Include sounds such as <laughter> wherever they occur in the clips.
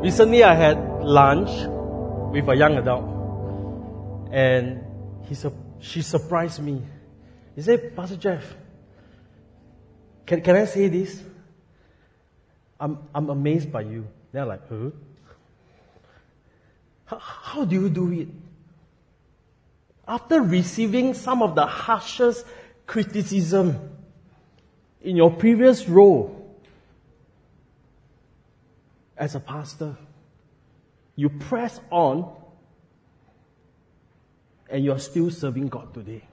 Recently, I had lunch with a young adult, and he, she surprised me. He said, Pastor Jeff, can, can I say this? I'm, I'm amazed by you. They're like, huh? How, how do you do it? After receiving some of the harshest criticism in your previous role, as a pastor. You press on and you're still serving God today.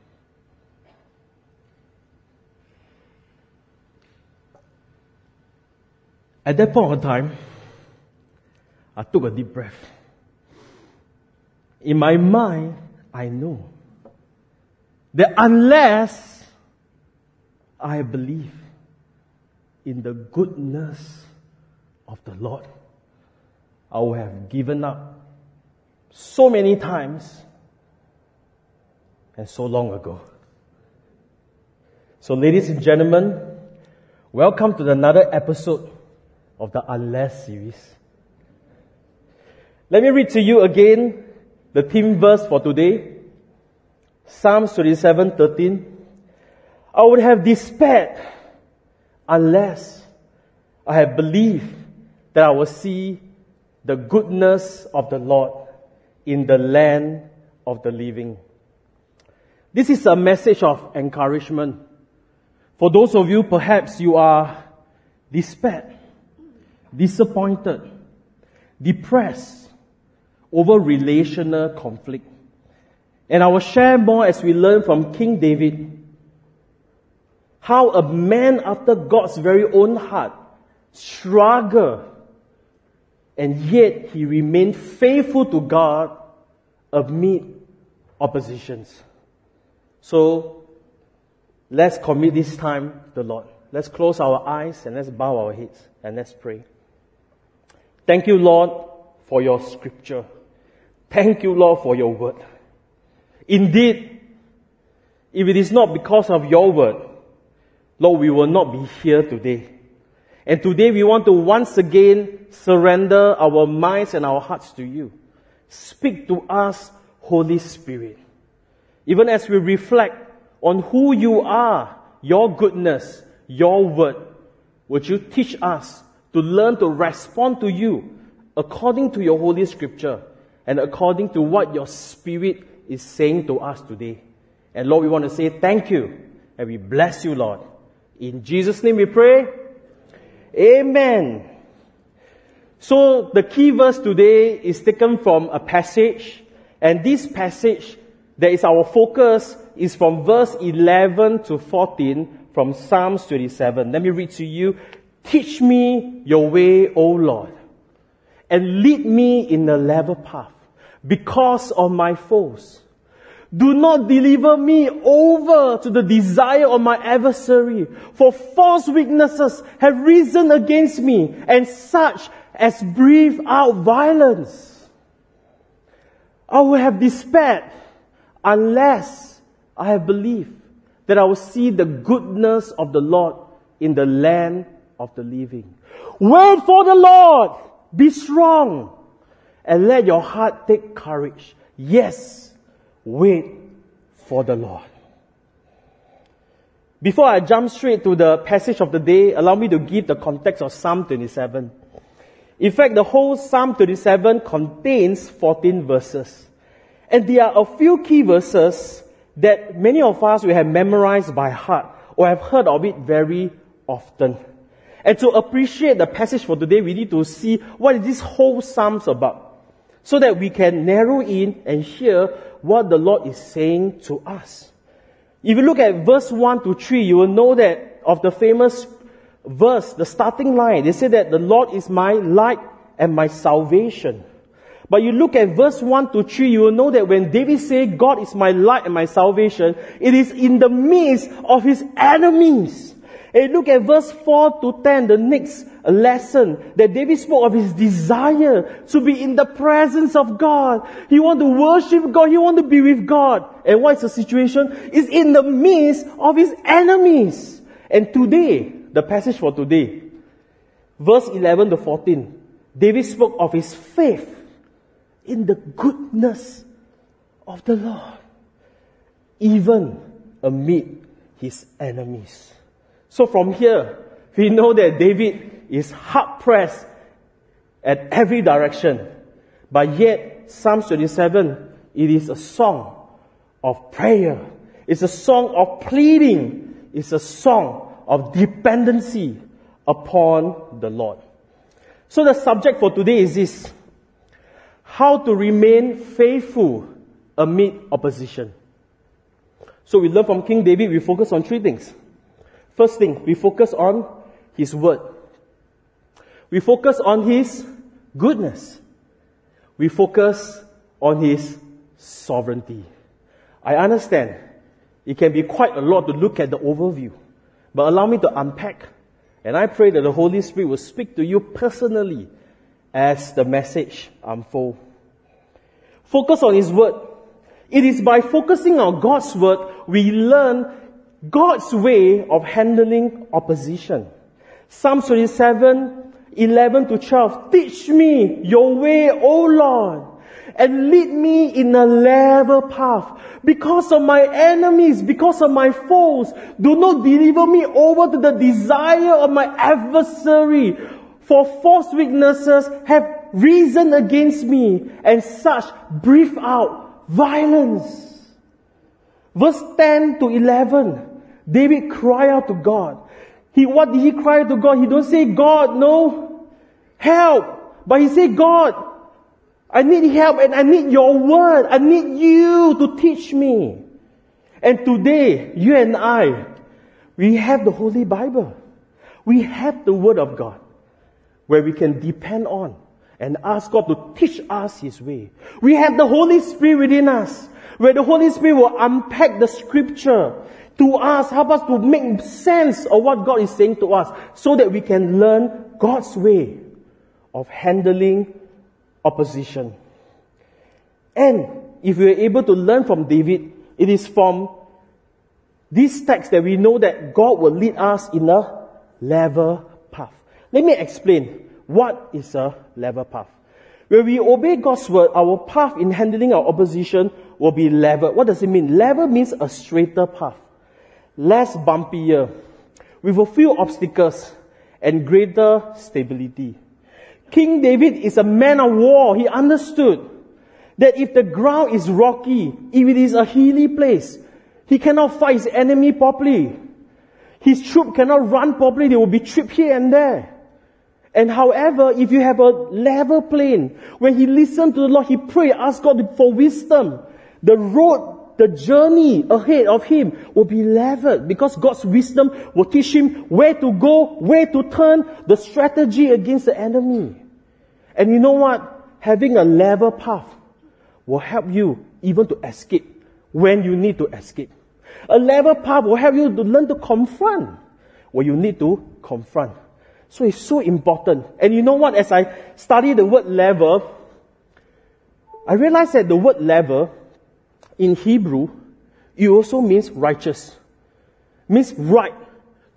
At that point of time, I took a deep breath. In my mind, I know that unless I believe in the goodness of the Lord, I would have given up so many times and so long ago. So, ladies and gentlemen, welcome to another episode of the Unless series. Let me read to you again the theme verse for today. Psalms 27, 13. I would have despaired unless I had believed that I will see the goodness of the Lord in the land of the living. This is a message of encouragement. For those of you, perhaps you are despaired, disappointed, depressed over relational conflict. And I will share more as we learn from King David how a man after God's very own heart struggled and yet he remained faithful to God amid oppositions. So let's commit this time to the Lord. Let's close our eyes and let's bow our heads and let's pray. Thank you, Lord, for your scripture. Thank you, Lord, for your word. Indeed, if it is not because of your word, Lord, we will not be here today. And today we want to once again surrender our minds and our hearts to you. Speak to us, Holy Spirit. Even as we reflect on who you are, your goodness, your word, would you teach us to learn to respond to you according to your Holy Scripture and according to what your Spirit is saying to us today. And Lord, we want to say thank you and we bless you, Lord. In Jesus' name we pray. Amen. So the key verse today is taken from a passage, and this passage that is our focus is from verse 11 to 14 from Psalms 27. Let me read to you. Teach me your way, O Lord, and lead me in a level path because of my foes. Do not deliver me over to the desire of my adversary, for false witnesses have risen against me, and such as breathe out violence. I will have despaired unless I have believed that I will see the goodness of the Lord in the land of the living. Wait for the Lord. Be strong and let your heart take courage. Yes Wait for the Lord. Before I jump straight to the passage of the day, allow me to give the context of Psalm 27. In fact, the whole Psalm 27 contains 14 verses. And there are a few key verses that many of us will have memorized by heart or have heard of it very often. And to appreciate the passage for today, we need to see what is this whole Psalms about. So that we can narrow in and hear what the Lord is saying to us. If you look at verse 1 to 3, you will know that of the famous verse, the starting line, they say that the Lord is my light and my salvation. But you look at verse 1 to 3, you will know that when David said, God is my light and my salvation, it is in the midst of his enemies. And look at verse 4 to 10, the next lesson that David spoke of his desire to be in the presence of God. He want to worship God. He want to be with God. And what is the situation? Is in the midst of his enemies. And today, the passage for today, verse 11 to 14, David spoke of his faith in the goodness of the Lord, even amid his enemies. So from here, we know that David is hard pressed at every direction. But yet, Psalm 27, it is a song of prayer. It's a song of pleading. It's a song of dependency upon the Lord. So the subject for today is this. How to remain faithful amid opposition. So we learn from King David, we focus on three things. First thing, we focus on his word. We focus on his goodness. We focus on his sovereignty. I understand it can be quite a lot to look at the overview, but allow me to unpack. And I pray that the Holy Spirit will speak to you personally as the message unfolds. Focus on His Word. It is by focusing on God's Word we learn God's way of handling opposition. Psalm 27, 11 to 12. Teach me your way, O Lord, and lead me in a level path. Because of my enemies, because of my foes, do not deliver me over to the desire of my adversary. For false witnesses have risen against me, and such breathe out violence. Verse 10 to 11, David cried out to God. He, what did he cry to God? He don't say, God, no, help. But he said, God, I need help and I need your word. I need you to teach me. And today, you and I, we have the Holy Bible. We have the Word of God where we can depend on and ask God to teach us His way. We have the Holy Spirit within us where the Holy Spirit will unpack the scripture to us, help us to make sense of what God is saying to us so that we can learn God's way of handling opposition. And if we are able to learn from David, it is from this text that we know that God will lead us in a level path. Let me explain what is a level path. When we obey God's word, our path in handling our opposition will be level. What does it mean? Level means a straighter path less bumpier, with a few obstacles and greater stability. King David is a man of war. He understood that if the ground is rocky, if it is a hilly place, he cannot fight his enemy properly. His troop cannot run properly. They will be tripped here and there. And however, if you have a level plain, when he listened to the Lord, he prayed, asked God for wisdom. The road the journey ahead of him will be leveled because God's wisdom will teach him where to go, where to turn, the strategy against the enemy. And you know what? Having a level path will help you even to escape when you need to escape. A level path will help you to learn to confront where you need to confront. So it's so important. And you know what? As I study the word level, I realized that the word level in Hebrew, it also means righteous. Means right.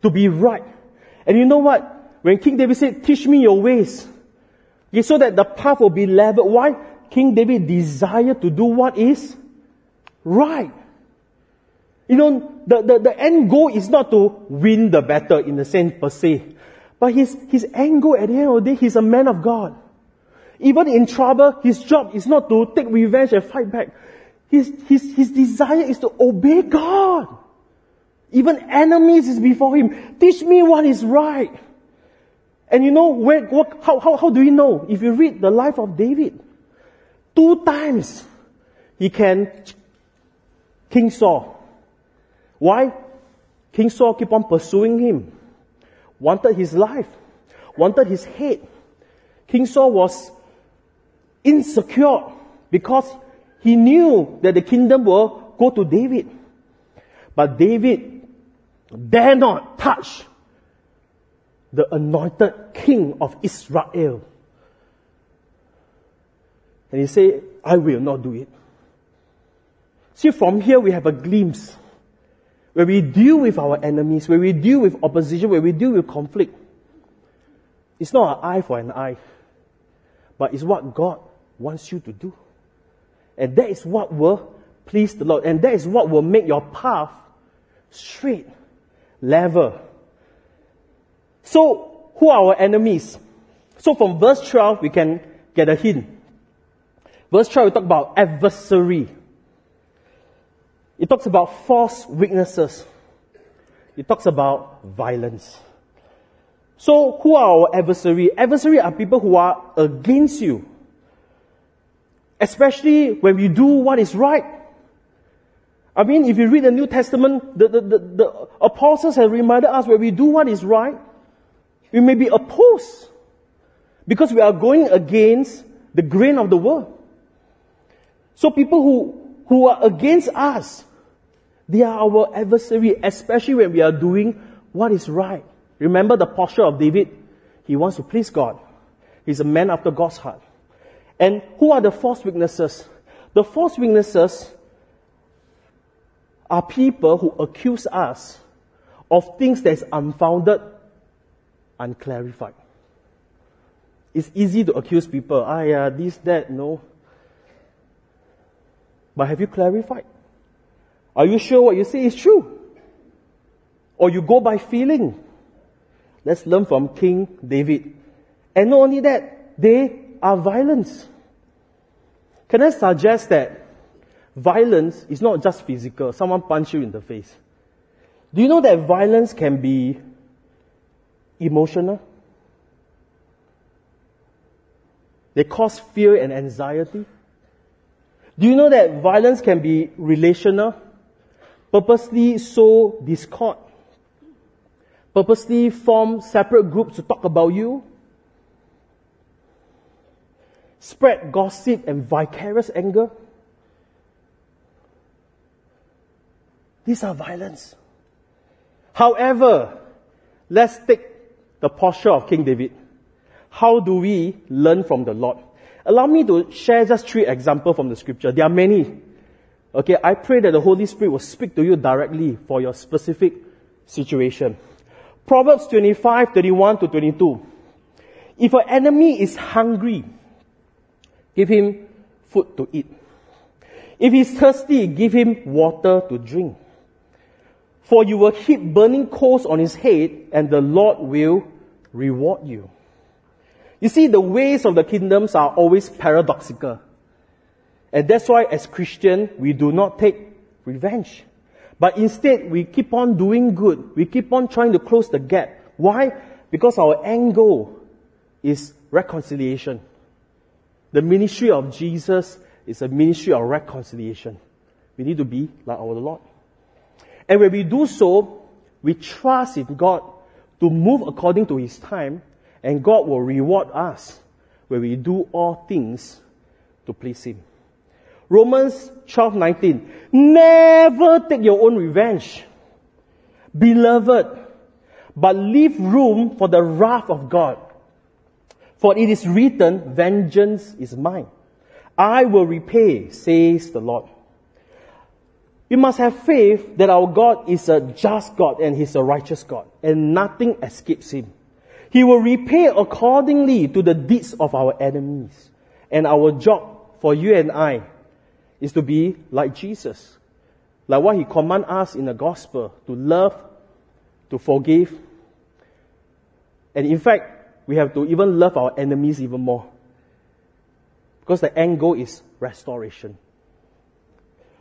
To be right. And you know what? When King David said, teach me your ways. Okay, so that the path will be level. Why? King David desired to do what is right. You know, the, the, the end goal is not to win the battle in the sense per se. But his, his end goal at the end of the day, he's a man of God. Even in trouble, his job is not to take revenge and fight back. His, his, his desire is to obey God. Even enemies is before him. Teach me what is right. And you know, where, what, how, how, how do we know? If you read the life of David, two times he can King Saul. Why? King Saul keep on pursuing him. Wanted his life. Wanted his head. King Saul was insecure because he knew that the kingdom will go to David. But David dare not touch the anointed king of Israel. And he said, I will not do it. See, from here we have a glimpse where we deal with our enemies, where we deal with opposition, where we deal with conflict. It's not an eye for an eye. but it's what God wants you to do. And that is what will please the Lord. And that is what will make your path straight, level. So, who are our enemies? So from verse 12, we can get a hint. Verse 12, we talk about adversary. It talks about false witnesses. It talks about violence. So, who are our adversary? Adversary are people who are against you. Especially when we do what is right. I mean, if you read the New Testament, the, the, the, the apostles have reminded us when we do what is right, we may be opposed because we are going against the grain of the world. So people who, who are against us, they are our adversary, especially when we are doing what is right. Remember the posture of David? He wants to please God. He's a man after God's heart. And who are the false witnesses? The false witnesses are people who accuse us of things that is unfounded, unclarified. It's easy to accuse people. Ah, yeah, this, that, no. But have you clarified? Are you sure what you say is true? Or you go by feeling? Let's learn from King David. And not only that, they are violence. Can I suggest that violence is not just physical, someone punch you in the face. Do you know that violence can be emotional? They cause fear and anxiety. Do you know that violence can be relational? Purposely sow discord purposely form separate groups to talk about you, spread gossip and vicarious anger. These are violence. However, let's take the posture of King David. How do we learn from the Lord? Allow me to share just three examples from the scripture. There are many. Okay, I pray that the Holy Spirit will speak to you directly for your specific situation. Proverbs 25, 31 to 22. If an enemy is hungry, give him food to eat. If he's thirsty, give him water to drink. For you will heap burning coals on his head, and the Lord will reward you. You see, the ways of the kingdoms are always paradoxical. And that's why as Christians, we do not take revenge. But instead, we keep on doing good. We keep on trying to close the gap. Why? Because our end goal is reconciliation. The ministry of Jesus is a ministry of reconciliation. We need to be like our Lord. And when we do so, we trust in God to move according to His time, and God will reward us when we do all things to please Him. Romans 12, 19. Never take your own revenge. Beloved, but leave room for the wrath of God. For it is written, vengeance is mine. I will repay, says the Lord. We must have faith that our God is a just God and He's a righteous God, and nothing escapes Him. He will repay accordingly to the deeds of our enemies. And our job for you and I is to be like Jesus. Like what he commands us in the gospel to love, to forgive. And in fact, we have to even love our enemies even more. Because the end goal is restoration.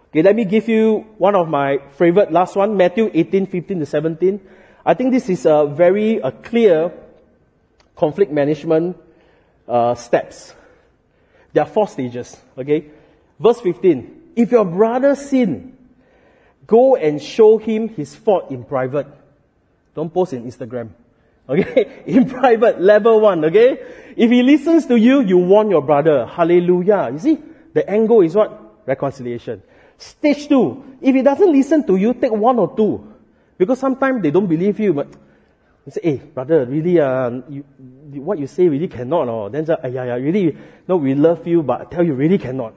Okay, let me give you one of my favorite last one, Matthew 18, 15 to 17. I think this is a very a clear conflict management uh, steps. There are four stages. Okay, Verse 15. If your brother sin, go and show him his fault in private. Don't post in Instagram. Okay? <laughs> In private, level one, okay? If he listens to you, you warn your brother. Hallelujah. You see, the angle is what? Reconciliation. Stage two. If he doesn't listen to you, take one or two. Because sometimes they don't believe you, but <tsk> you say, hey, brother, really, uh, you, what you say really cannot, or then say, yeah, yeah, really, no, we love you, but I tell you, really cannot.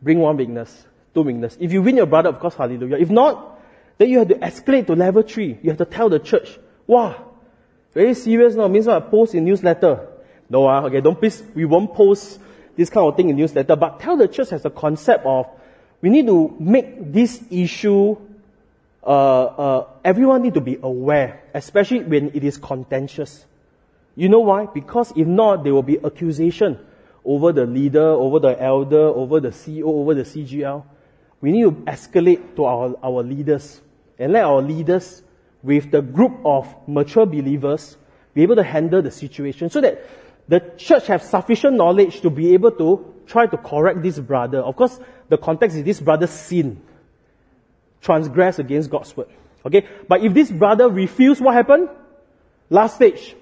Bring one weakness, two weakness. If you win your brother, of course, hallelujah. If not, then you have to escalate to level three. You have to tell the church, wow, very serious now, means what? Post in newsletter. No, uh, okay, don't please, we won't post this kind of thing in newsletter, but tell the church has a concept of we need to make this issue, uh, uh, everyone need to be aware, especially when it is contentious. You know why? Because if not, there will be accusation over the leader, over the elder, over the CEO, over the CGL. We need to escalate to our, our leaders and let our leaders with the group of mature believers be able to handle the situation so that the church have sufficient knowledge to be able to try to correct this brother. Of course, the context is this brother's sin, transgress against God's word. Okay, but if this brother refuse, what happened? Last stage.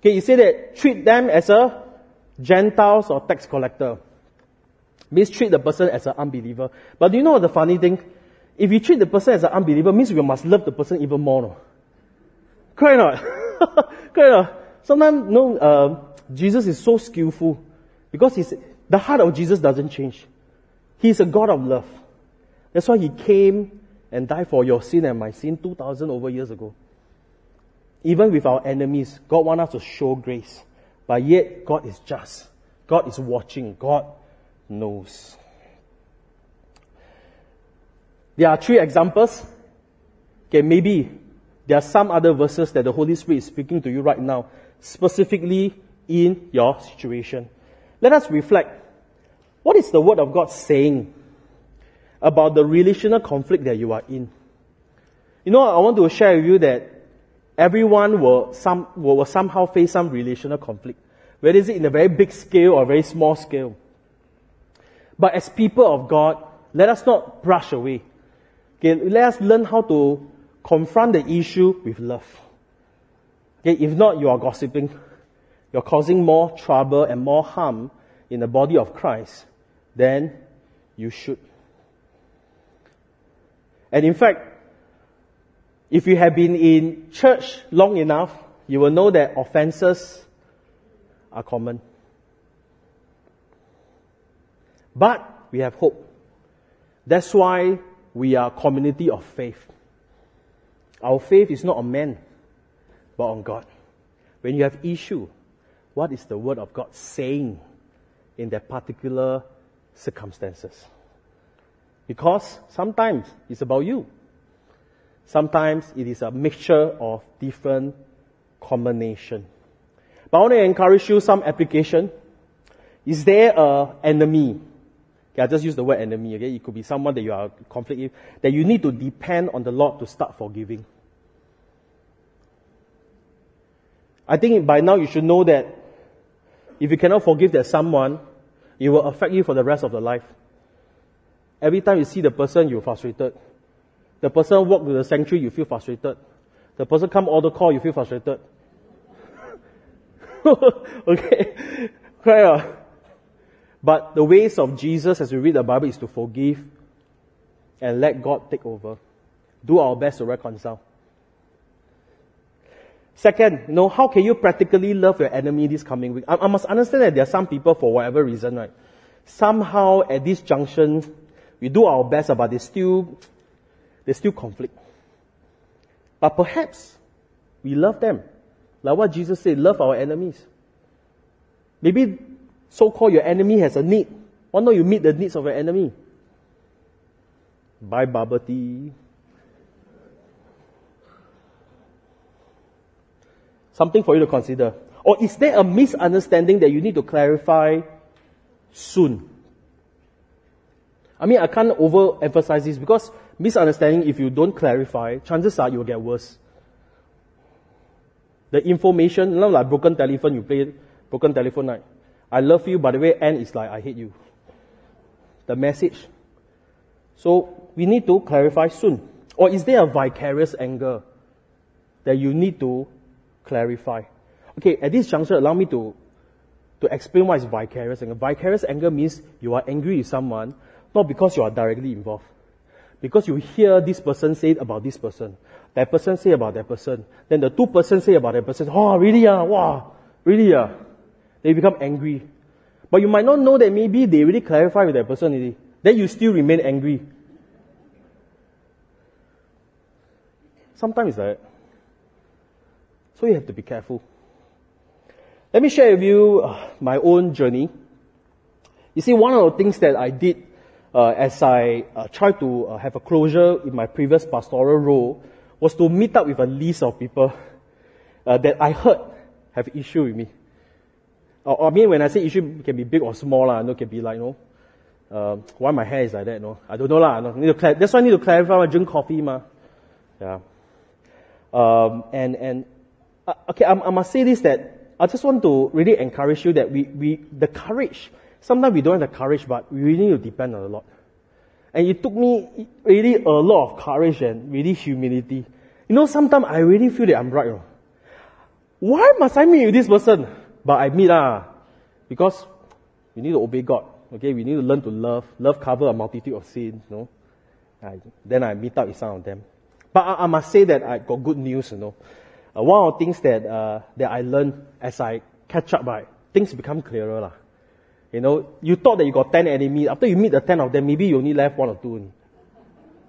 Okay, you say that treat them as a Gentiles or tax collector. Means treat the person as an unbeliever. But do you know the funny thing? If you treat the person as an unbeliever, means you must love the person even more. No? Correct not? <laughs> Correct not? Sometimes, no, uh, Jesus is so skillful because he's, the heart of Jesus doesn't change. He's a God of love. That's why he came and died for your sin and my sin 2000 over years ago. Even with our enemies, God wants us to show grace. But yet, God is just. God is watching. God knows. There are three examples. Okay, maybe there are some other verses that the Holy Spirit is speaking to you right now, specifically in your situation. Let us reflect. What is the Word of God saying about the relational conflict that you are in? You know, I want to share with you that everyone will, some, will, will somehow face some relational conflict, whether it's in a very big scale or a very small scale. But as people of God, let us not brush away. Okay, let us learn how to confront the issue with love. Okay, if not, you are gossiping. You're causing more trouble and more harm in the body of Christ than you should. And in fact, if you have been in church long enough, you will know that offenses are common. But we have hope. That's why we are community of faith. Our faith is not on men, but on God. When you have issue, what is the word of God saying in that particular circumstances? Because sometimes it's about you. Sometimes it is a mixture of different combination. But I want to encourage you some application. Is there a enemy? Okay, I just use the word enemy, okay? It could be someone that you are conflict with, that you need to depend on the Lord to start forgiving. I think by now you should know that if you cannot forgive that someone, it will affect you for the rest of the life. Every time you see the person, you're frustrated. The person walk to the sanctuary, you feel frustrated. The person come order call, you feel frustrated. <laughs> okay. Right. But the ways of Jesus, as we read the Bible, is to forgive and let God take over. Do our best to reconcile. Second, you know, how can you practically love your enemy this coming week? I, I must understand that there are some people, for whatever reason, right? Somehow at this junction, we do our best, but they still there's still conflict. But perhaps we love them. Like what Jesus said, love our enemies. Maybe so-called your enemy has a need. Why not you meet the needs of your enemy? Buy bubble tea. Something for you to consider. Or is there a misunderstanding that you need to clarify soon? I mean, I can't overemphasize this because misunderstanding, if you don't clarify, chances are you'll get worse. The information, you know, like broken telephone, you play broken telephone, right? I love you, by the way, end is like, I hate you. The message. So, we need to clarify soon. Or is there a vicarious anger that you need to clarify? Okay, at this juncture, allow me to, to explain what is vicarious anger. Vicarious anger means you are angry with someone, not because you are directly involved. Because you hear this person say about this person, that person say about that person, then the two persons say about that person, oh, really ah, wow, really ah. They become angry. But you might not know that maybe they really clarify with that person. Then you still remain angry. Sometimes it's like that. So you have to be careful. Let me share with you uh, my own journey. You see, one of the things that I did uh, as I uh, tried to uh, have a closure in my previous pastoral role was to meet up with a list of people uh, that I heard have issue with me. Or, I mean, when I say issue, can be big or small, lah. No, it can be like, you know, uh, why my hair is like that, no? I don't know, lah. No, need to cl- that's why I need to clarify. I drink coffee, ma. Yeah. Um, and and uh, okay, I, I must say this that I just want to really encourage you that we, we, the courage, sometimes we don't have the courage, but we really need to depend on a lot. And it took me really a lot of courage and really humility. You know, sometimes I really feel that I'm right. You know. Why must I meet with this person? But I meet ah, because we need to obey God. Okay, we need to learn to love. Love cover a multitude of sins. You know, I, then I meet up with some of them. But I, I must say that I got good news. You know, uh, one of the things that, uh, that I learned as I catch up, right, things become clearer. Lah. You know, you thought that you got 10 enemies. After you meet the 10 of them, maybe you only left one or two.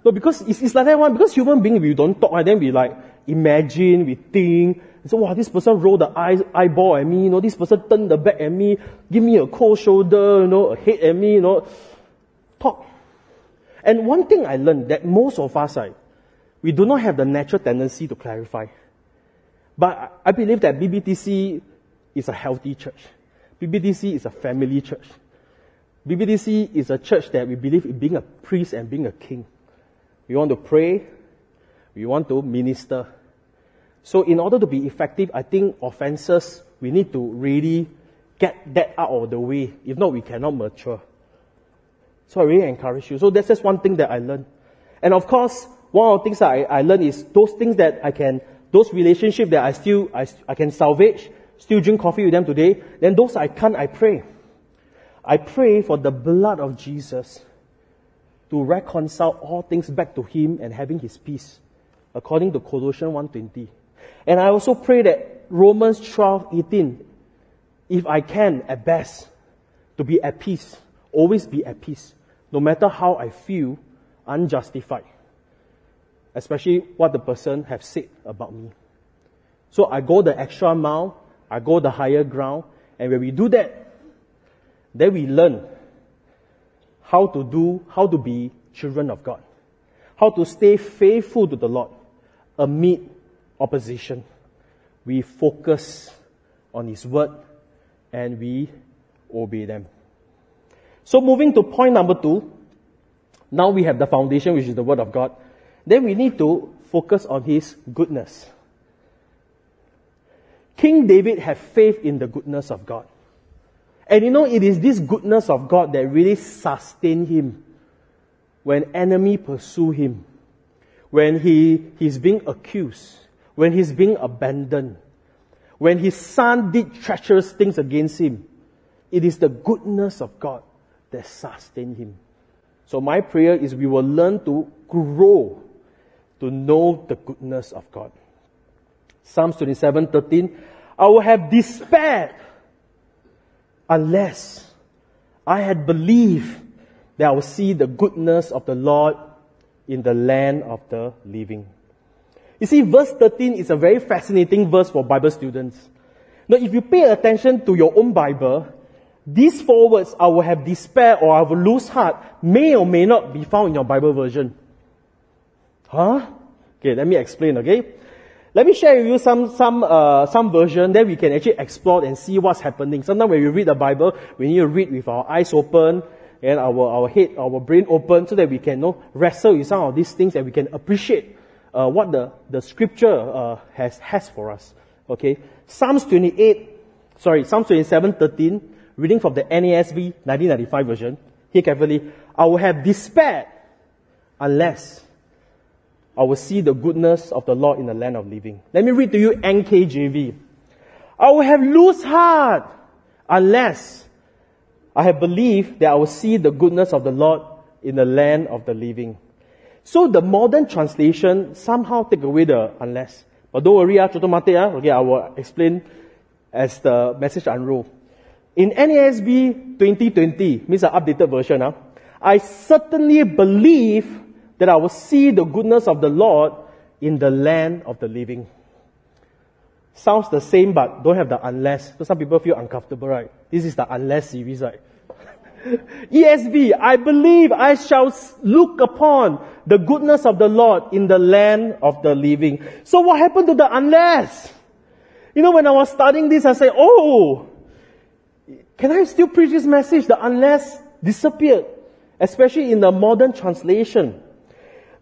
No, because it's, it's like that one. Because human beings, we don't talk, and then we like imagine, we think. So, wow, this person rolled the eye, eyeball at me. You know, this person turned the back at me, give me a cold shoulder, you know, a head at me, you know. Talk. And one thing I learned that most of us, right, we do not have the natural tendency to clarify. But I believe that BBTC is a healthy church. BBTC is a family church. BBTC is a church that we believe in being a priest and being a king. We want to pray. We want to minister. So in order to be effective, I think offenses, we need to really get that out of the way. If not, we cannot mature. So I really encourage you. So that's just one thing that I learned. And of course, one of the things that I, I learned is those things that I can those relationships that I still, I, I can salvage, still drink coffee with them today, then those I can't, I pray. I pray for the blood of Jesus to reconcile all things back to Him and having His peace, according to Colossians 1.20. And I also pray that Romans 12.18, if I can, at best, to be at peace, always be at peace, no matter how I feel unjustified especially what the person have said about me. So I go the extra mile, I go the higher ground, and when we do that, then we learn how to do, how to be children of God, how to stay faithful to the Lord amid opposition. We focus on His word and we obey them. So moving to point number two, now we have the foundation, which is the word of God then we need to focus on his goodness. King David had faith in the goodness of God. And you know, it is this goodness of God that really sustained him when enemy pursue him, when he, he's being accused, when he's being abandoned, when his son did treacherous things against him. It is the goodness of God that sustained him. So my prayer is we will learn to grow to know the goodness of God. Psalms 27, 13, I will have despaired unless I had believed that I would see the goodness of the Lord in the land of the living. You see, verse 13 is a very fascinating verse for Bible students. Now, if you pay attention to your own Bible, these four words, I will have despair or I will lose heart, may or may not be found in your Bible version. Huh? Okay, let me explain, okay? Let me share with you some, some, uh, some version, then we can actually explore and see what's happening. Sometimes when we read the Bible, we need to read with our eyes open and our, our head, our brain open so that we can you know, wrestle with some of these things and we can appreciate uh, what the, the scripture uh, has, has for us. Okay? Psalms 28, sorry, Psalms 27, 13, reading from the NASB 1995 version. Hear carefully. I will have despair unless I will see the goodness of the Lord in the land of living. Let me read to you NKJV. I will have loose heart unless I have believed that I will see the goodness of the Lord in the land of the living. So the modern translation somehow take away the unless. But don't worry, ah, ah. okay, I will explain as the message unroll. In NASB 2020, means an updated version, ah, I certainly believe that I will see the goodness of the Lord in the land of the living. sounds the same but don't have the unless. So some people feel uncomfortable, right? This is the unless series, right? ESV, I believe I shall look upon the goodness of the Lord in the land of the living. So what happened to the unless? You know, when I was studying this, I said, oh, can I still preach this message? The unless disappeared, especially in the modern translation.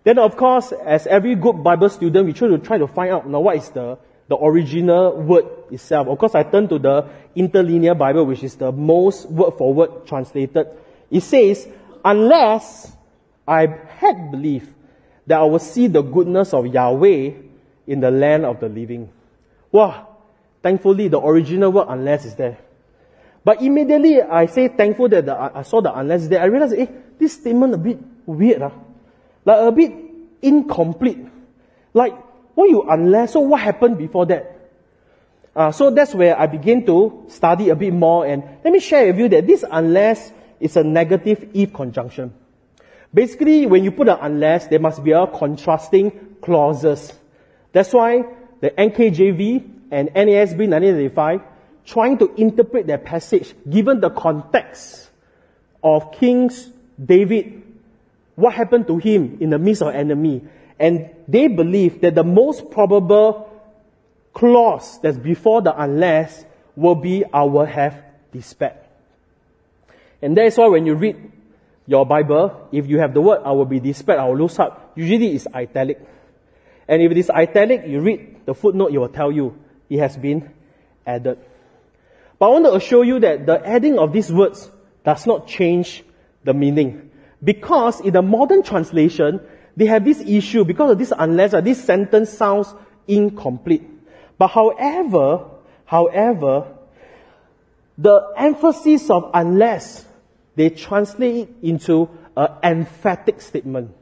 Then of course, as every good Bible student, we try to try to find out now what is the, the original word itself. Of course, I turn to the interlinear Bible, which is the most word for word translated. It says, unless I had believed that I will see the goodness of Yahweh in the land of the living. Wow! Thankfully, the original word unless is there. But immediately I say thankful that the, I saw the unless there. I realized, eh, this statement a bit weird. Huh? Like a bit incomplete. Like, what you unless, so what happened before that? Uh, so that's where I begin to study a bit more and let me share with you that this unless is a negative if conjunction. Basically, when you put an unless, there must be a contrasting clauses. That's why the NKJV and NASB 1985 trying to interpret that passage given the context of King's David, what happened to him in the midst of enemy. And they believe that the most probable clause that's before the unless will be I will have despaired. And that's why when you read your Bible, if you have the word I will be despaired, I will lose out, usually it's italic. And if it is italic, you read the footnote, it will tell you it has been added. But I want to assure you that the adding of these words does not change the meaning. Because in the modern translation, they have this issue because of this unless uh, this sentence sounds incomplete. But however, however, the emphasis of unless they translate it into an emphatic statement.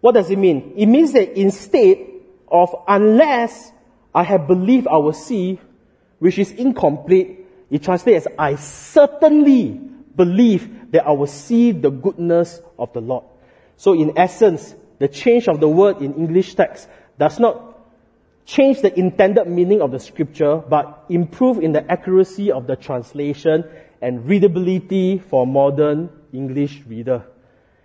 What does it mean? It means that instead of unless I have believed I will see, which is incomplete, it translates as I certainly believe that I will see the goodness of the Lord. So in essence, the change of the word in English text does not change the intended meaning of the scripture, but improve in the accuracy of the translation and readability for modern English reader.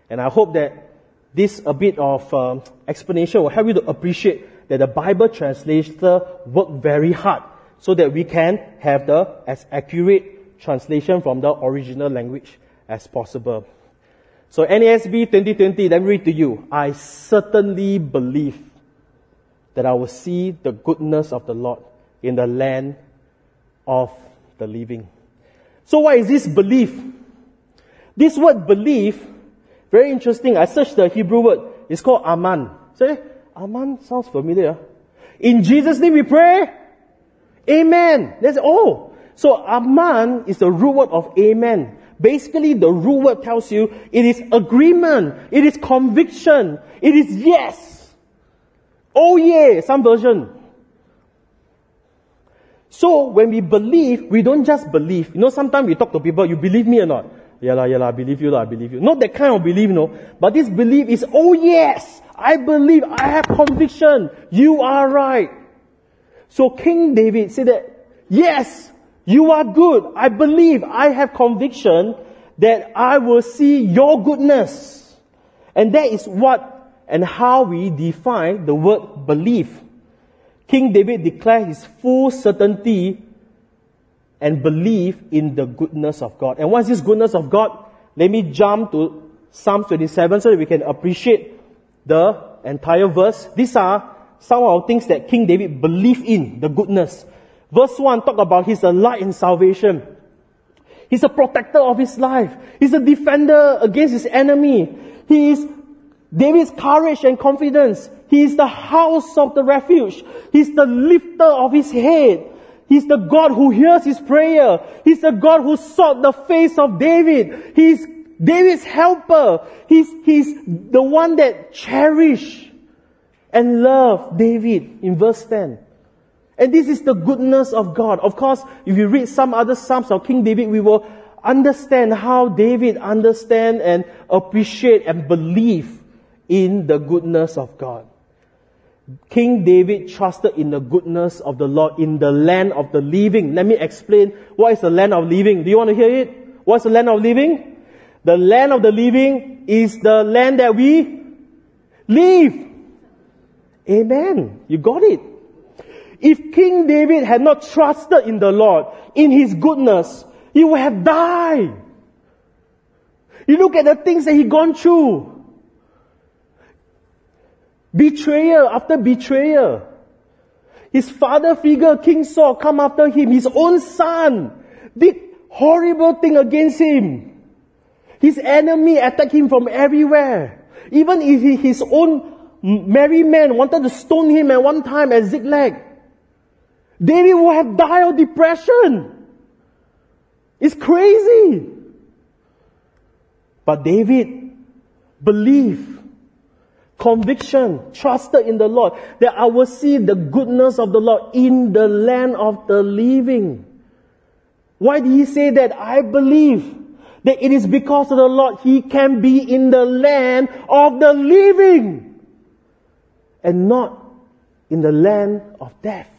And I hope that this a bit of um, explanation will help you to appreciate that the Bible translator worked very hard so that we can have the as accurate translation from the original language as possible. So NASB 2020, let me read to you. I certainly believe that I will see the goodness of the Lord in the land of the living. So what is this belief? This word belief, very interesting. I searched the Hebrew word. It's called aman. Say, aman sounds familiar. In Jesus' name we pray. Amen. That's, oh. So aman is the root word of amen. Basically, the root word tells you it is agreement, it is conviction, it is yes. Oh yeah, some version. So when we believe, we don't just believe. You know, sometimes we talk to people, you believe me or not? Yeah, la, yeah, la, I believe you, la, I believe you. Not that kind of belief, no. But this belief is, oh yes, I believe, I have conviction. You are right. So King David said that, yes, you are good. I believe, I have conviction that I will see your goodness. And that is what and how we define the word belief. King David declared his full certainty and belief in the goodness of God. And what's this goodness of God? Let me jump to Psalm 27 so that we can appreciate the entire verse. These are some of the things that King David believed in, the goodness. Verse 1 talk about he's a uh, light in salvation. He's a protector of his life. He's a defender against his enemy. He is David's courage and confidence. He is the house of the refuge. He's the lifter of his head. He's the God who hears his prayer. He's the God who sought the face of David. He's David's helper. He's, he's the one that cherished and love David in verse 10. And this is the goodness of God. Of course, if you read some other Psalms of King David, we will understand how David understand and appreciate and believe in the goodness of God. King David trusted in the goodness of the Lord in the land of the living. Let me explain what is the land of living. Do you want to hear it? What's the land of living? The land of the living is the land that we live. Amen. You got it. If King David had not trusted in the Lord, in his goodness, he would have died. You look at the things that he gone through. Betrayal after betrayal. His father figure, King Saul, come after him. His own son did horrible thing against him. His enemy attacked him from everywhere. Even if his own merry man wanted to stone him at one time at Ziklag, David would have died of depression. It's crazy. But David believed conviction, trusted in the Lord, that I will see the goodness of the Lord in the land of the living. Why did he say that? I believe that it is because of the Lord he can be in the land of the living and not in the land of death.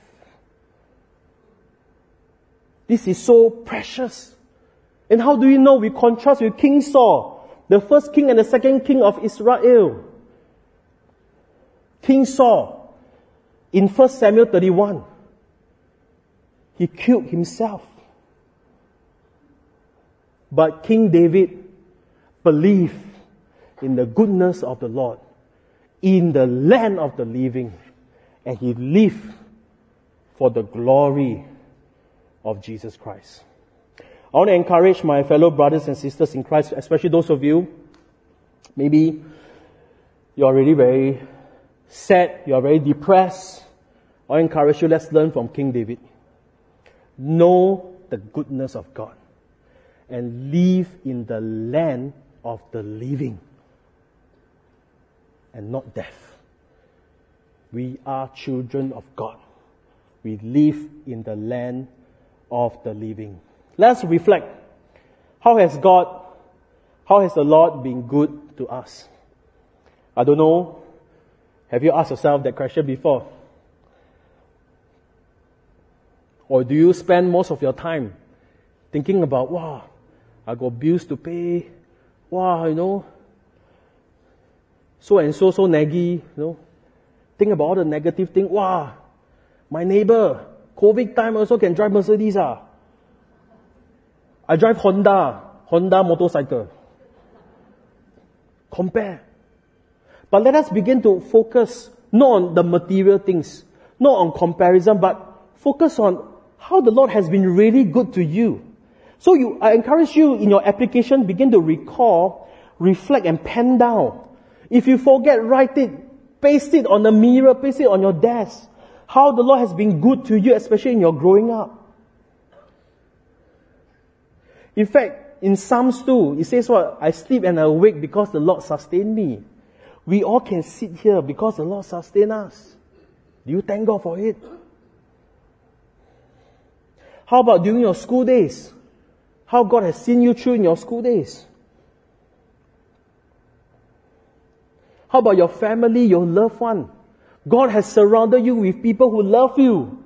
This is so precious. And how do we know? We contrast with King Saul, the first king and the second king of Israel. King Saul, in 1 Samuel 31, he killed himself. But King David believed in the goodness of the Lord in the land of the living, and he lived for the glory of Jesus Christ. I want to encourage my fellow brothers and sisters in Christ, especially those of you, maybe you're already very sad, you are very depressed, I encourage you, let's learn from King David. Know the goodness of God and live in the land of the living and not death. We are children of God. We live in the land of the living. Let's reflect. How has God, how has the Lord been good to us? I don't know have you asked yourself that question before? Or do you spend most of your time thinking about, wow, I got bills to pay, wow, you know, so and so, so naggy, you know, think about all the negative thing, wow, my neighbor, COVID time also can drive Mercedes, ah. I drive Honda, Honda motorcycle. Compare. But let us begin to focus not on the material things, not on comparison, but focus on how the Lord has been really good to you. So you, I encourage you in your application, begin to recall, reflect and pen down. If you forget, write it, paste it on the mirror, paste it on your desk. How the Lord has been good to you, especially in your growing up. In fact, in Psalms 2, it says what? I sleep and I awake because the Lord sustained me. We all can sit here because the Lord sustained us. Do you thank God for it? How about during your school days? How God has seen you through in your school days? How about your family, your loved one? God has surrounded you with people who love you.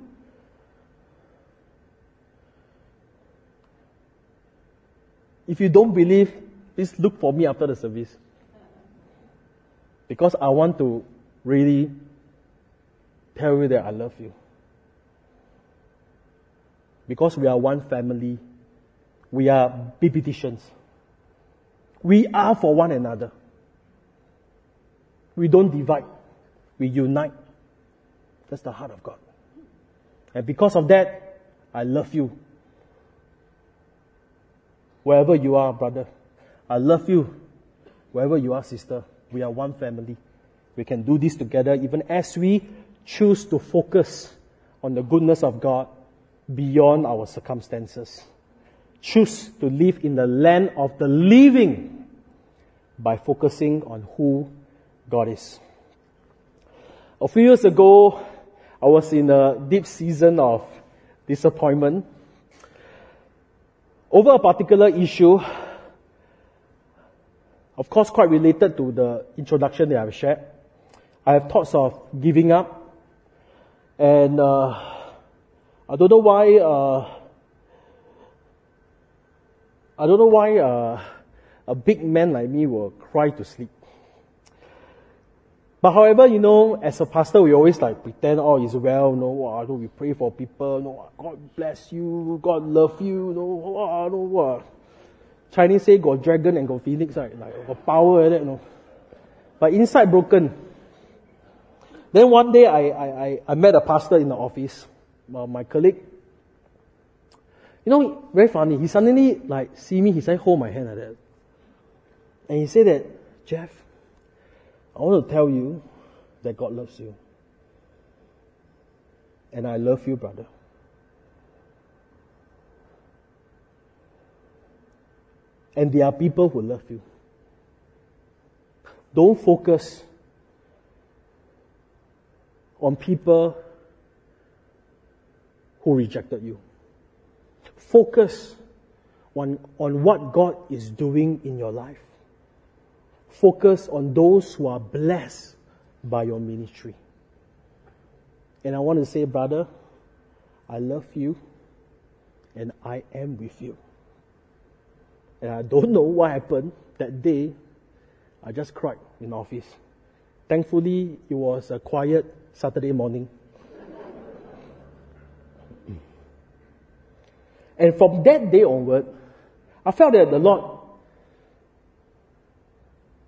If you don't believe, please look for me after the service. Because I want to really tell you that I love you. Because we are one family, we are BPTians. We are for one another. We don't divide, we unite. That's the heart of God. And because of that, I love you. Wherever you are, brother, I love you. Wherever you are, sister. We are one family. We can do this together even as we choose to focus on the goodness of God beyond our circumstances. Choose to live in the land of the living by focusing on who God is. A few years ago, I was in a deep season of disappointment over a particular issue of course, quite related to the introduction that I've shared. I have thoughts of giving up. And uh, I don't know why. Uh, I don't know why uh, a big man like me will cry to sleep. But however, you know, as a pastor, we always like pretend all is well, you know, we pray for people, you know, God bless you, God love you, you know, wow, know, wow. Chinese say got dragon and got phoenix, right? Like got power like that, you know. But inside broken. Then one day I, I, I, met a pastor in the office, uh, my colleague. You know, very funny. He suddenly like see me, he said, hold my hand like that. And he said that, Jeff, I want to tell you that God loves you. And I love you, brother. And there are people who love you. Don't focus on people who rejected you. Focus on, on what God is doing in your life. Focus on those who are blessed by your ministry. And I want to say, brother, I love you and I am with you. And I don't <laughs> know what happened that day. I just cried in office. Thankfully, it was a quiet Saturday morning. <laughs> And from that day onward, I felt that the Lord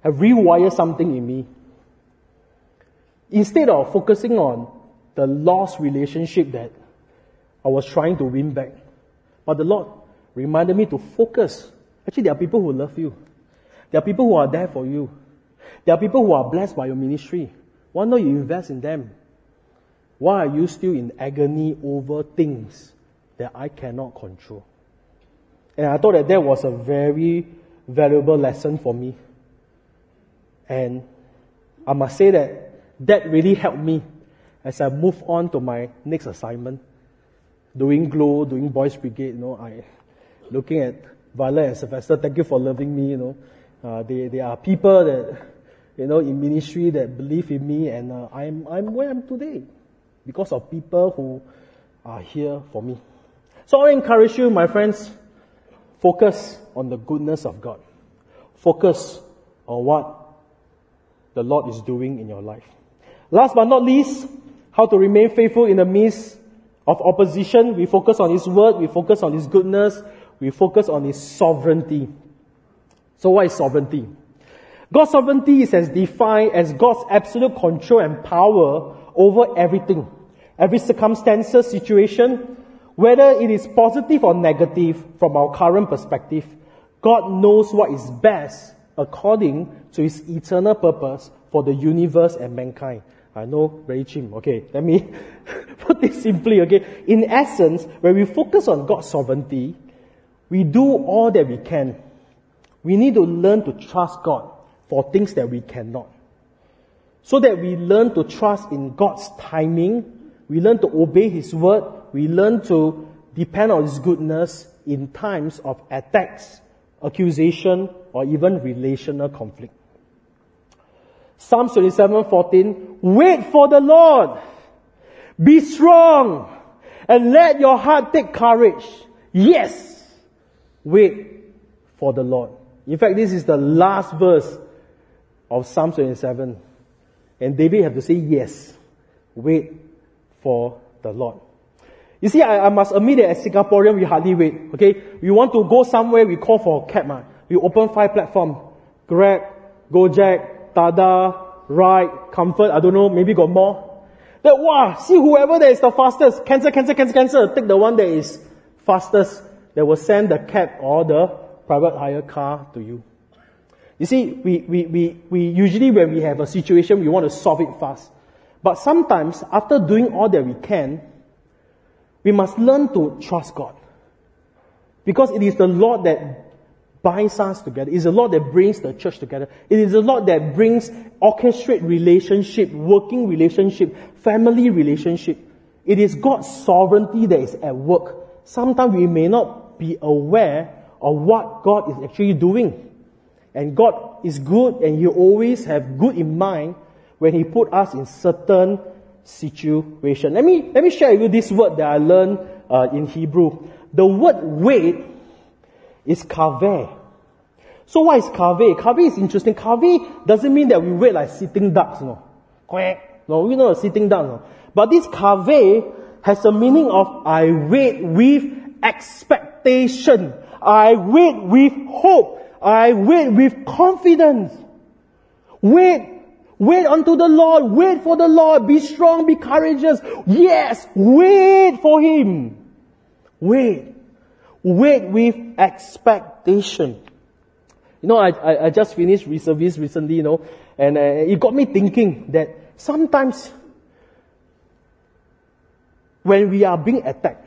Uh, have rewired something in me. Instead of focusing on the lost relationship that I was trying to win back, but the Lord reminded me to focus. Actually, there are people who love you. There are people who are there for you. There are people who are blessed by your ministry. Why not you invest in them? Why are you still in agony over things that I cannot control? And I thought that that was a very valuable lesson for me. And I must say that that really helped me as I move on to my next assignment. Doing Glow, doing Boys Brigade, you know, I, looking at Violet and Sylvester, thank you for loving me, you know. Uh, they, they are people that, you know, in ministry that believe in me and uh, I'm, I'm where I'm today because of people who are here for me. So I encourage you, my friends, focus on the goodness of God. Focus on what the Lord is doing in your life. Last but not least, how to remain faithful in the midst of opposition. We focus on His word, we focus on His goodness, we focus on His sovereignty. So what is sovereignty? God's sovereignty is as defined as God's absolute control and power over everything. Every circumstances, situation, whether it is positive or negative from our current perspective, God knows what is best according to his eternal purpose for the universe and mankind. I know, very chim. Okay, let me <laughs> put this simply, okay. In essence, when we focus on God's sovereignty, we do all that we can. We need to learn to trust God for things that we cannot. So that we learn to trust in God's timing, we learn to obey His word, we learn to depend on His goodness in times of attacks, accusation, or even relational conflict. Psalm 27, 14, wait for the Lord. Be strong and let your heart take courage. Yes, wait for the Lord. In fact, this is the last verse of Psalm 27. And David had to say yes, wait for the Lord. You see, I, I must admit that as Singaporean, we hardly wait. Okay, we want to go somewhere, we call for a cab. Man. We open five platform, Grab, Gojek, Tada, Ryde, Comfort. I don't know, maybe got more. That wow, see whoever that is the fastest, cancel, cancel, cancel, cancel. Take the one that is fastest. That will send the cab or the private hire car to you. You see, we, we, we, we usually when we have a situation, we want to solve it fast. But sometimes, after doing all that we can, we must learn to trust God. Because it is the Lord that binds us together. It is the Lord that brings the church together. It is the Lord that brings orchestrate relationship, working relationship, family relationship. It is God's sovereignty that is at work. Sometimes we may not be aware of what God is actually doing. And God is good and He always have good in mind when He put us in certain situation. Let me, let me share with you this word that I learned uh, in Hebrew. The word wait is kaveh. So what is kaveh? Kaveh is interesting. Kaveh doesn't mean that we wait like sitting ducks, no. Quack. No, we know sitting duck, no. But this kaveh has a meaning of I wait with expectation. I wait with hope. I wait with confidence. Wait. Wait unto the Lord. Wait for the Lord. Be strong. Be courageous. Yes. Wait for Him. Wait. Wait with expectation. You know, I, I, I just finished reservice recently, you know, and uh, it got me thinking that sometimes when we are being attacked,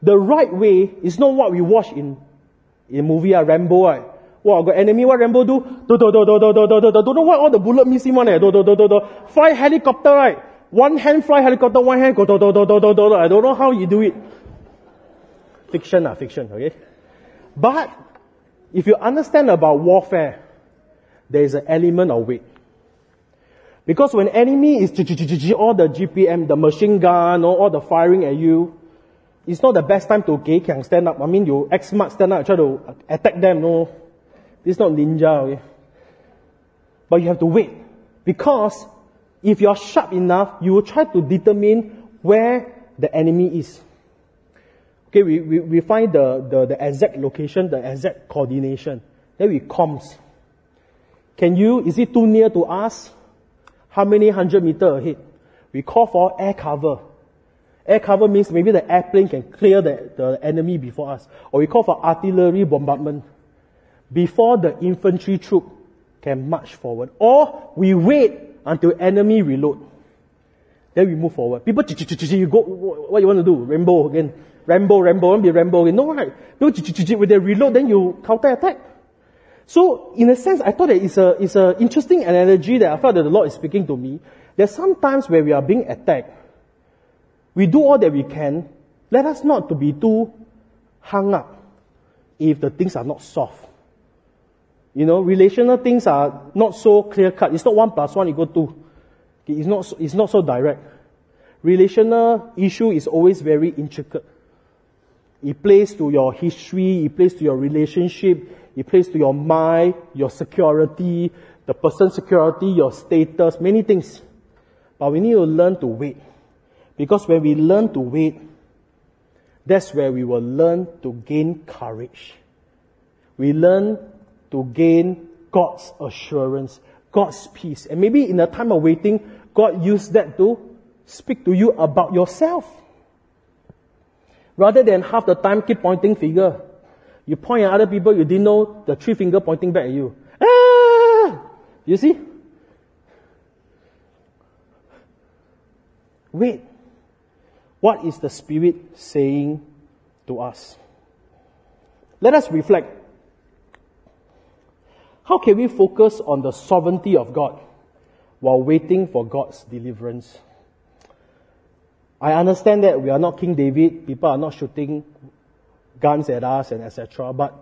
the right way is not what we watch in, in movie, uh, Rambo, right? Wow, got enemy, what Rambo do? Do, do, do, do, do, do, do, do, do. Don't know what all the bullet missing one, eh? Do, do, do, do, do. Fly helicopter, right? One hand fly helicopter, one hand go, do, do, do, do, do, do. I don't know how you do it. Fiction, ah, fiction, okay? But, if you understand about warfare, there is an element of wait. Because when enemy is all the GPM, the machine gun, all the firing at you, it's not the best time to gay can stand up. I mean, you X smart stand up, try to attack them. No, is not ninja. Okay? But you have to wait because if you're sharp enough, you will try to determine where the enemy is. Okay, we, we, we find the, the, the exact location, the exact coordination. Then we comms. Can you, is it too near to us? How many hundred meter ahead? We call for air cover. Air cover means maybe the airplane can clear the, the enemy before us. Or we call for artillery bombardment. Before the infantry troop can march forward. Or we wait until enemy reload. Then we move forward. People, you go, what you want to do? Rambo again. Rambo, Rambo, to be Rambo again. No, right? People, when they reload, then you counter attack. So, in a sense, I thought that it's a, it's a interesting analogy that I felt that the Lord is speaking to me. That sometimes when we are being attacked, we do all that we can. Let us not to be too hung up if the things are not soft. You know, relational things are not so clear cut. It's not one plus one equal two. It's not, it's not so direct. Relational issue is always very intricate. It plays to your history, it plays to your relationship, it plays to your mind, your security, the person's security, your status, many things. But we need to learn to wait. Because when we learn to wait, that's where we will learn to gain courage. We learn to gain God's assurance, God's peace. And maybe in a time of waiting, God used that to speak to you about yourself. Rather than half the time keep pointing finger. You point at other people, you didn't know the three finger pointing back at you. Ah! You see? Wait. What is the Spirit saying to us? Let us reflect. How can we focus on the sovereignty of God while waiting for God's deliverance? I understand that we are not King David, people are not shooting guns at us and etc. But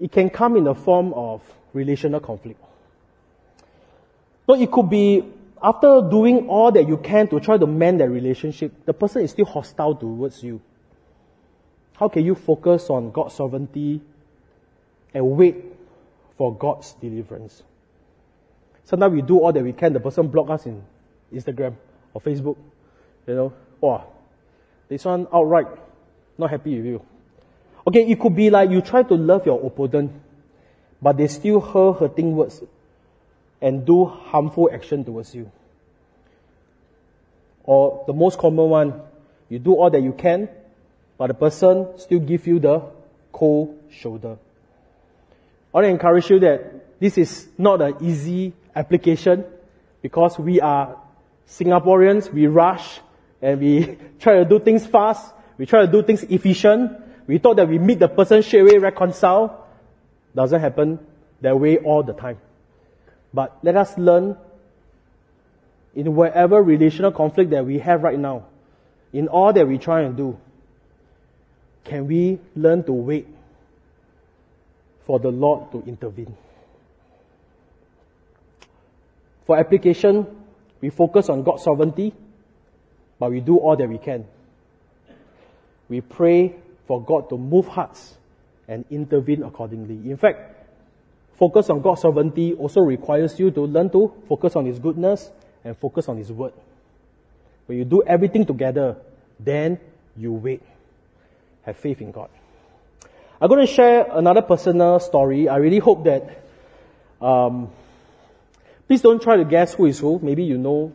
it can come in the form of relational conflict. So it could be after doing all that you can to try to mend that relationship, the person is still hostile towards you. How can you focus on God's sovereignty and wait for God's deliverance? Sometimes we do all that we can, the person block us in Instagram or Facebook. You know, oh, this one outright not happy with you. Okay, it could be like you try to love your opponent, but they still hurl hurting words and do harmful action towards you. Or the most common one, you do all that you can, but the person still give you the cold shoulder. I want to encourage you that this is not an easy application because we are Singaporeans, we rush and we <laughs> try to do things fast, we try to do things efficient. We thought that we meet the person straight away, reconcile. Doesn't happen that way all the time. But let us learn in whatever relational conflict that we have right now, in all that we try and do, can we learn to wait for the Lord to intervene? For application, we focus on God's sovereignty, but we do all that we can. We pray for God to move hearts and intervene accordingly. In fact, focus on God's sovereignty also requires you to learn to focus on His goodness and focus on His word. When you do everything together, then you wait. Have faith in God. I'm going to share another personal story. I really hope that, um, please don't try to guess who is who. Maybe you know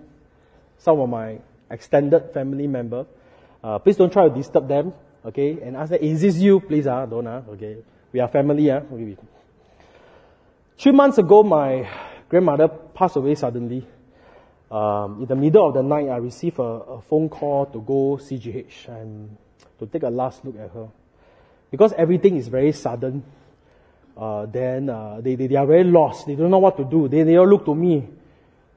some of my extended family member. Uh, please don't try to disturb them, okay? And ask them, is this you? Please, ah, don't, ah, okay? We are family, ah. Three months ago, my grandmother passed away suddenly. Um, in the middle of the night, I received a, a phone call to go CGH and to take a last look at her. Because everything is very sudden, uh, then uh, they, they, they are very lost. They don't know what to do. They, they all look to me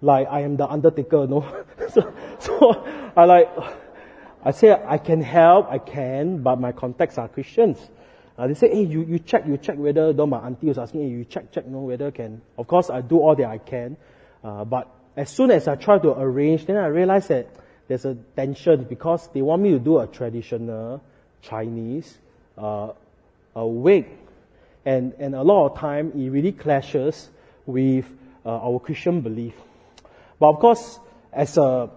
like I am the undertaker, no? <laughs> so, so I like, I say I can help, I can, but my contacts are Christians. Uh, they say, hey, you, you check, you check whether, though my auntie was asking, hey, you check, check, no, whether can. Of course, I do all that I can. Uh, but as soon as I try to arrange, then I realize that there's a tension because they want me to do a traditional Chinese uh, a wake. And, and a lot of time, it really clashes with uh, our Christian belief. But of course, as a,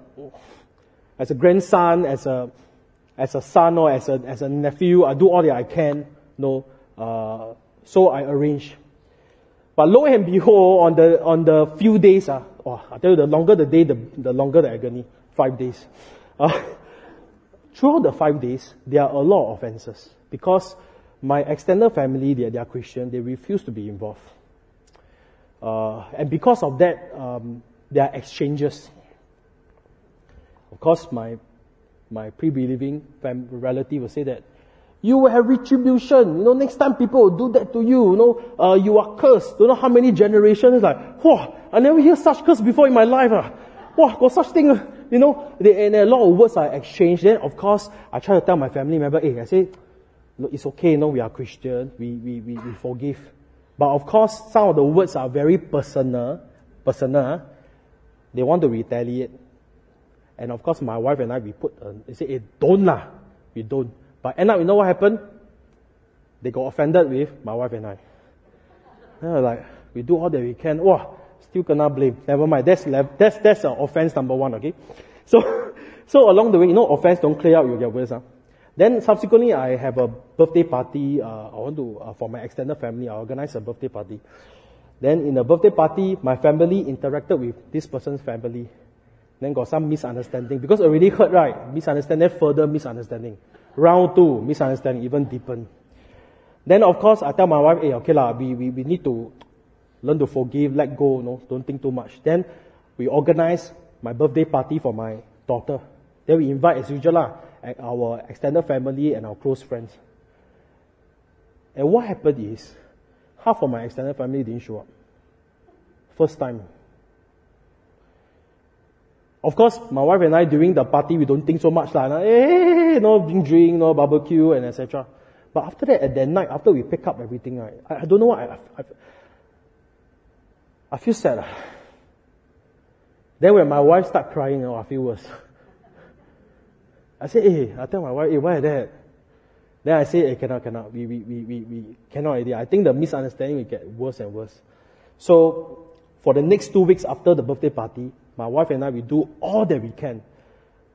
as a grandson, as a, as a son or as a, as a nephew, I do all that I can, you know, uh, so I arrange. But lo and behold, on the, on the few days, uh, oh, I tell you, the longer the day, the, the longer the agony. Five days. Uh, <laughs> throughout the five days, there are a lot of offenses because my extended family, they, they are Christian, they refuse to be involved. Uh, and because of that, um, there are exchanges. Of course, my, my pre-believing relative will say that you will have retribution. You know, next time people will do that to you. You know, uh, you are cursed. Don't know how many generations. like, whoa, I never hear such curse before in my life. Ah. Wow, got such thing. You know, they, and a lot of words are exchanged. Then, of course, I try to tell my family member, hey, I say, look, it's okay. You know, we are Christian. We, we, we, we forgive. But of course, some of the words are very personal. Personal. They want to retaliate. And of course, my wife and I, we put, uh, they say, hey, don't lah. We don't. But end up, you know what happened? They got offended with my wife and I. And like, we do all that we can. Wow, still cannot blame. Never mind. That's, that's, that's uh, offense number one, okay? So, <laughs> so along the way, you know, offense don't clear out your words. Huh? Then subsequently, I have a birthday party. Uh, I want to, uh, for my extended family, I organize a birthday party. Then in the birthday party, my family interacted with this person's family. Then got some misunderstanding because already hurt, right? Misunderstanding, further misunderstanding. Round two, misunderstanding even deepen. Then of course I tell my wife, hey, okay lah, we, we, we need to learn to forgive, let go, no, don't think too much. Then we organize my birthday party for my daughter. Then we invite as usual lah, our extended family and our close friends. And what happened is, half of my extended family didn't show up. First time. Of course, my wife and I during the party we don't think so much like, hey, no drink, no barbecue, and etc. But after that, at that night, after we pick up everything, I, I don't know what I, I, I feel sad. Then when my wife start crying, you know, I feel worse. <laughs> I say, hey, I tell my wife, hey, why that? Then I say, hey, cannot, cannot. We, we, we, we, we cannot idea. I think the misunderstanding will get worse and worse. So, for the next two weeks after the birthday party, my wife and I, we do all that we can.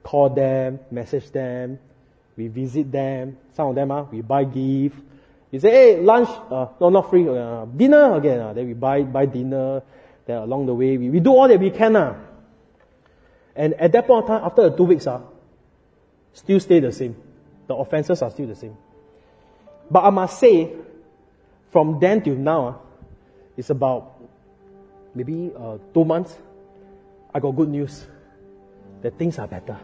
Call them, message them, we visit them. Some of them, uh, we buy gift. We say, hey, lunch, uh, no, not free, uh, dinner again. Uh, then we buy, buy dinner. Then along the way, we, we do all that we can. Uh. And at that point of time, after the two weeks, uh, still stay the same. The offenses are still the same. But I must say, from then till now, it's about maybe uh, two months. I got good news that things are better.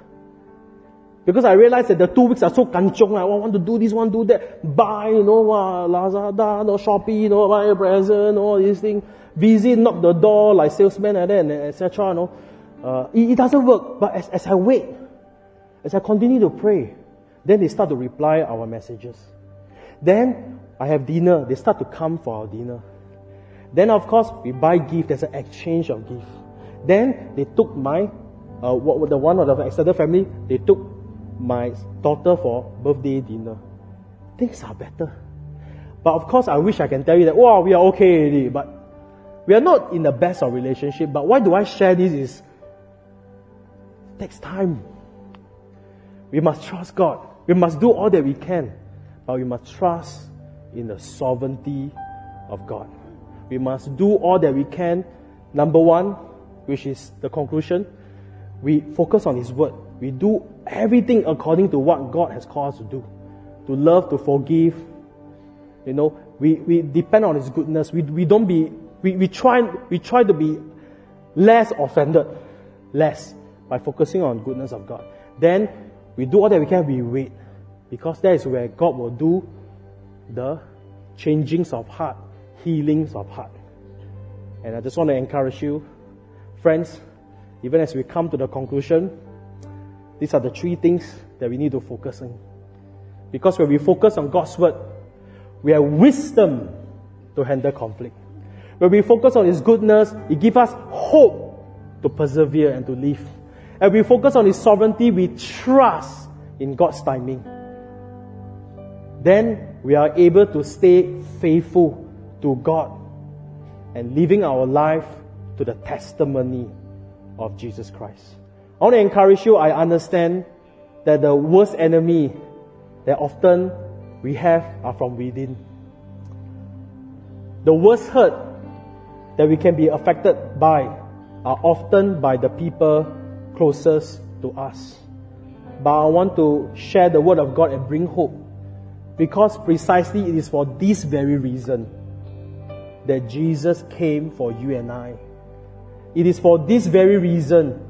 Because I realized that the two weeks are so kanchong. I want to do this, want to do that. Buy, you know, uh, Lazada, no Shopee, you know, buy a present, all these things. Visit, knock the door like salesman and then, etc. You know. Uh, it, it, doesn't work. But as, as I wait, as I continue to pray, then they start to reply our messages. Then I have dinner. They start to come for our dinner. Then of course we buy gift. There's an exchange of gift. Then they took my, uh, what, the one of the extended family, they took my daughter for birthday dinner. Things are better. But of course, I wish I can tell you that, wow, we are okay already. But we are not in the best of relationship. But why do I share this is, takes time. We must trust God. We must do all that we can. But we must trust in the sovereignty of God. We must do all that we can. Number one, which is the conclusion, we focus on His Word. We do everything according to what God has called us to do. To love, to forgive. You know, we, we depend on His goodness. We, we don't be, we, we try, we try to be less offended. Less. By focusing on goodness of God. Then, we do all that we can, we wait. Because that is where God will do the changings of heart, healings of heart. And I just want to encourage you, friends, even as we come to the conclusion, these are the three things that we need to focus on. Because when we focus on God's word, we have wisdom to handle conflict. When we focus on His goodness, it gives us hope to persevere and to live. And we focus on His sovereignty, we trust in God's timing. Then we are able to stay faithful to God and living our life to the testimony of Jesus Christ. I want to encourage you, I understand that the worst enemy that often we have are from within. The worst hurt that we can be affected by are often by the people closest to us. But I want to share the word of God and bring hope because precisely it is for this very reason that Jesus came for you and I. It is for this very reason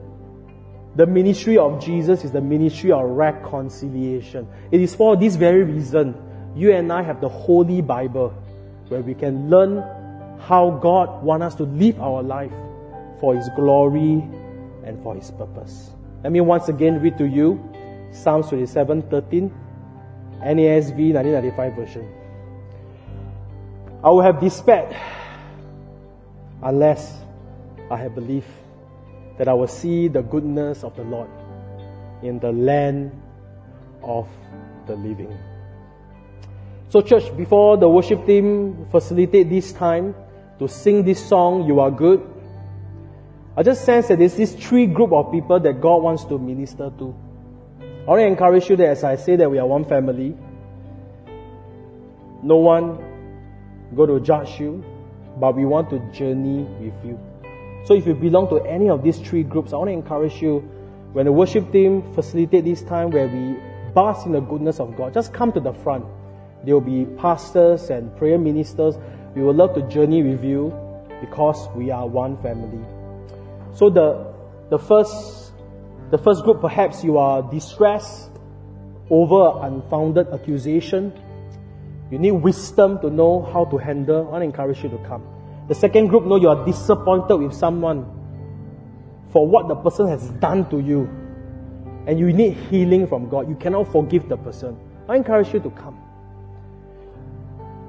the ministry of Jesus is the ministry of reconciliation. It is for this very reason you and I have the Holy Bible where we can learn how God wants us to live our life for His glory and for His purpose. Let me once again read to you Psalms 27 13, NASB 1995 version. I will have despaired unless I have believed that I will see the goodness of the Lord in the land of the living. So, church, before the worship team facilitate this time to sing this song, You Are Good, I just sense that there's this three group of people that God wants to minister to. I want to encourage you that as I say that we are one family, no one going to judge you, but we want to journey with you. So if you belong to any of these three groups, I want to encourage you when the worship team facilitate this time where we bask in the goodness of God, just come to the front. There will be pastors and prayer ministers. We would love to journey with you because we are one family. So the, the first, the first group, perhaps you are distressed over unfounded accusation. You need wisdom to know how to handle. I want to encourage you to come. The second group know you are disappointed with someone for what the person has done to you. And you need healing from God. You cannot forgive the person. I encourage you to come.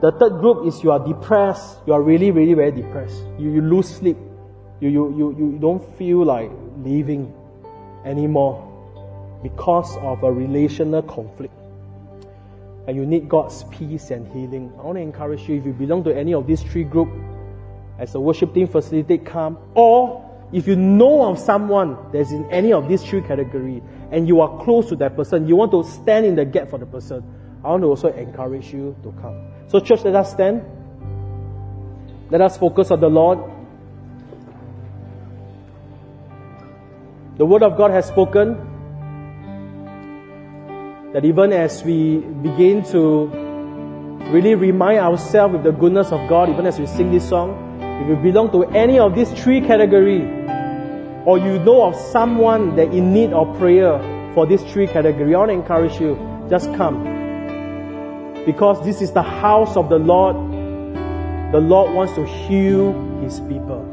The third group is you are depressed. You are really, really very depressed. You, you lose sleep. You, you, you, you don't feel like living anymore because of a relational conflict. And you need God's peace and healing. I want to encourage you if you belong to any of these three groups, as a worship team facilitate come, or if you know of someone that's in any of these three categories and you are close to that person, you want to stand in the gap for the person, I want to also encourage you to come. So, church, let us stand. Let us focus on the Lord. The Word of God has spoken that even as we begin to really remind ourselves with the goodness of God, even as we sing this song, if you belong to any of these three categories, or you know of someone that in need of prayer for these three categories, I want to encourage you, just come because this is the house of the Lord. The Lord wants to heal his people.